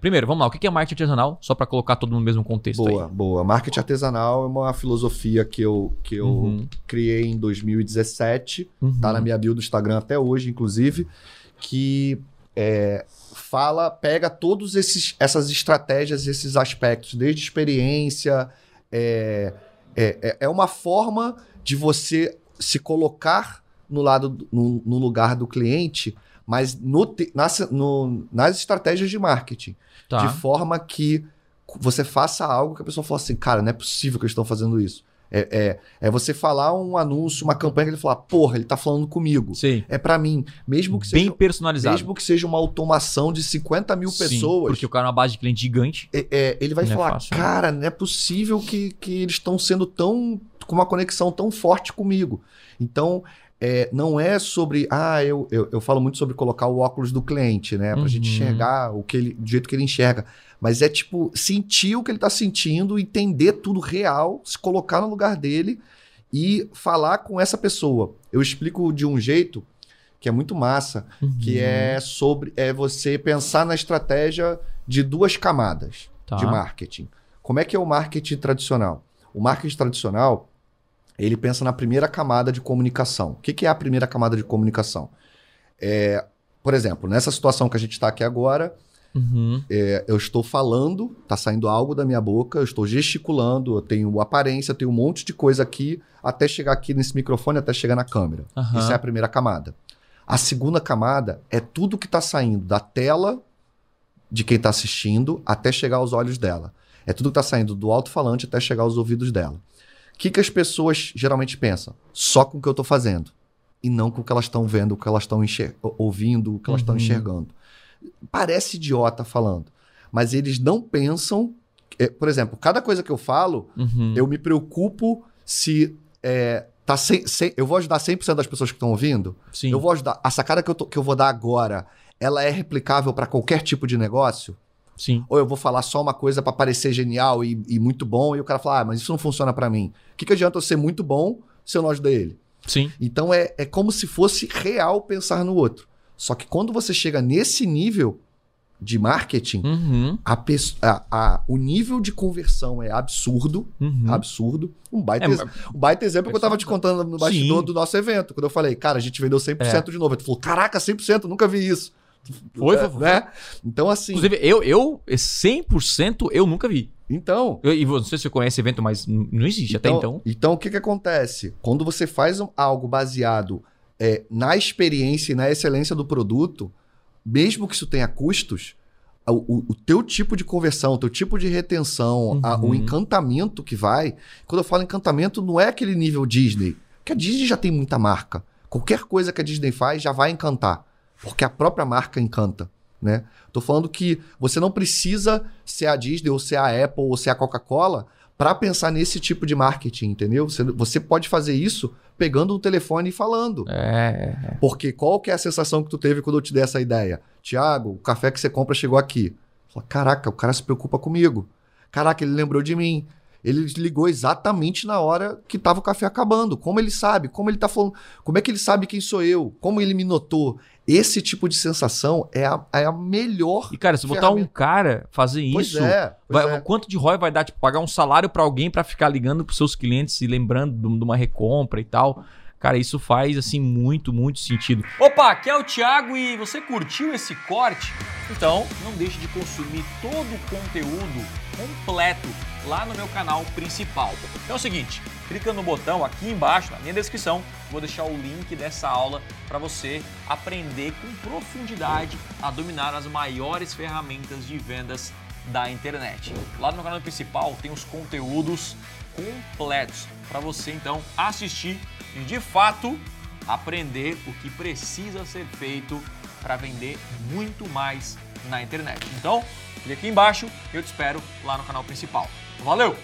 Primeiro, vamos lá. O que é marketing artesanal? Só para colocar todo mundo no mesmo contexto boa, aí. Boa, Marketing artesanal é uma filosofia que eu, que eu uhum. criei em 2017. Uhum. Tá na minha bio do Instagram até hoje, inclusive. Que é, fala, pega todos esses essas estratégias, esses aspectos, desde experiência. É, é, é, é uma forma de você se colocar no lado no, no lugar do cliente, mas no, nas, no, nas estratégias de marketing. Tá. De forma que você faça algo que a pessoa fala assim, cara, não é possível que eles estão fazendo isso. É, é, é, você falar um anúncio, uma campanha que ele falar, porra, ele tá falando comigo. Sim. É para mim. Mesmo que Bem seja. personalizado. Mesmo que seja uma automação de 50 mil Sim, pessoas. Porque o cara é uma base de cliente gigante. É, é ele vai não é falar, é cara, não é possível que, que eles estão sendo tão. Com uma conexão tão forte comigo. Então, é, não é sobre. Ah, eu, eu, eu, falo muito sobre colocar o óculos do cliente, né? Pra uhum. gente enxergar o que ele, do jeito que ele enxerga. Mas é tipo, sentir o que ele tá sentindo, entender tudo real, se colocar no lugar dele e falar com essa pessoa. Eu explico de um jeito que é muito massa, uhum. que é sobre é você pensar na estratégia de duas camadas tá. de marketing. Como é que é o marketing tradicional? O marketing tradicional ele pensa na primeira camada de comunicação. O que, que é a primeira camada de comunicação? É, por exemplo, nessa situação que a gente está aqui agora, uhum. é, eu estou falando, está saindo algo da minha boca, eu estou gesticulando, eu tenho aparência, eu tenho um monte de coisa aqui, até chegar aqui nesse microfone, até chegar na câmera. Uhum. Isso é a primeira camada. A segunda camada é tudo que está saindo da tela de quem está assistindo até chegar aos olhos dela. É tudo que está saindo do alto-falante até chegar aos ouvidos dela. O que, que as pessoas geralmente pensam? Só com o que eu estou fazendo. E não com o que elas estão vendo, o que elas estão ouvindo, o que elas estão uhum. enxergando. Parece idiota falando. Mas eles não pensam. É, por exemplo, cada coisa que eu falo, uhum. eu me preocupo se. É, tá sem, sem, eu vou ajudar 100% das pessoas que estão ouvindo? Sim. Eu vou ajudar. A sacada que eu, tô, que eu vou dar agora, ela é replicável para qualquer tipo de negócio? Sim. Ou eu vou falar só uma coisa para parecer genial e, e, muito bom, e o cara fala, ah, mas isso não funciona para mim. O que, que adianta eu ser muito bom se eu não ajudar ele? Sim. Então é, é como se fosse real pensar no outro. Só que quando você chega nesse nível de marketing, uhum. a, a, a, o nível de conversão é absurdo. Uhum. Absurdo. Um baita, é, um baita exemplo que eu tava te contando no bastidor Sim. do nosso evento. Quando eu falei, cara, a gente vendeu 100% é. de novo. Tu falou, caraca, 100%, nunca vi isso. Foi, foi, foi. Né? Então, assim. Inclusive, eu, eu 100% eu nunca vi. Então. Eu, e não sei se você conhece evento, mas não existe então, até então. Então, o que, que acontece? Quando você faz algo baseado é, na experiência e na excelência do produto, mesmo que isso tenha custos, o, o, o teu tipo de conversão, o teu tipo de retenção, uhum. a, o encantamento que vai. Quando eu falo encantamento, não é aquele nível Disney. Porque a Disney já tem muita marca. Qualquer coisa que a Disney faz já vai encantar porque a própria marca encanta. Né? Tô falando que você não precisa ser a Disney ou ser a Apple ou ser a Coca-Cola para pensar nesse tipo de marketing, entendeu? Você, você pode fazer isso pegando o telefone e falando. É. Porque qual que é a sensação que tu teve quando eu te dei essa ideia? Tiago, o café que você compra chegou aqui. Fala, Caraca, o cara se preocupa comigo. Caraca, ele lembrou de mim. Ele ligou exatamente na hora que estava o café acabando. Como ele sabe? Como ele tá falando? Como é que ele sabe quem sou eu? Como ele me notou? Esse tipo de sensação é a, é a melhor. E, cara, se botar um cara fazer pois isso, é, pois vai, é. quanto de ROI vai dar? Tipo, pagar um salário para alguém para ficar ligando pros seus clientes e lembrando de uma recompra e tal. Cara, isso faz assim muito, muito sentido. Opa, aqui é o Thiago e você curtiu esse corte? Então, não deixe de consumir todo o conteúdo completo lá no meu canal principal. Então é o seguinte, clica no botão aqui embaixo, na minha descrição, vou deixar o link dessa aula para você aprender com profundidade a dominar as maiores ferramentas de vendas da internet. Lá no meu canal principal tem os conteúdos completos para você então assistir e de fato aprender o que precisa ser feito para vender muito mais na internet. Então, clique aqui embaixo e eu te espero lá no canal principal. Valeu!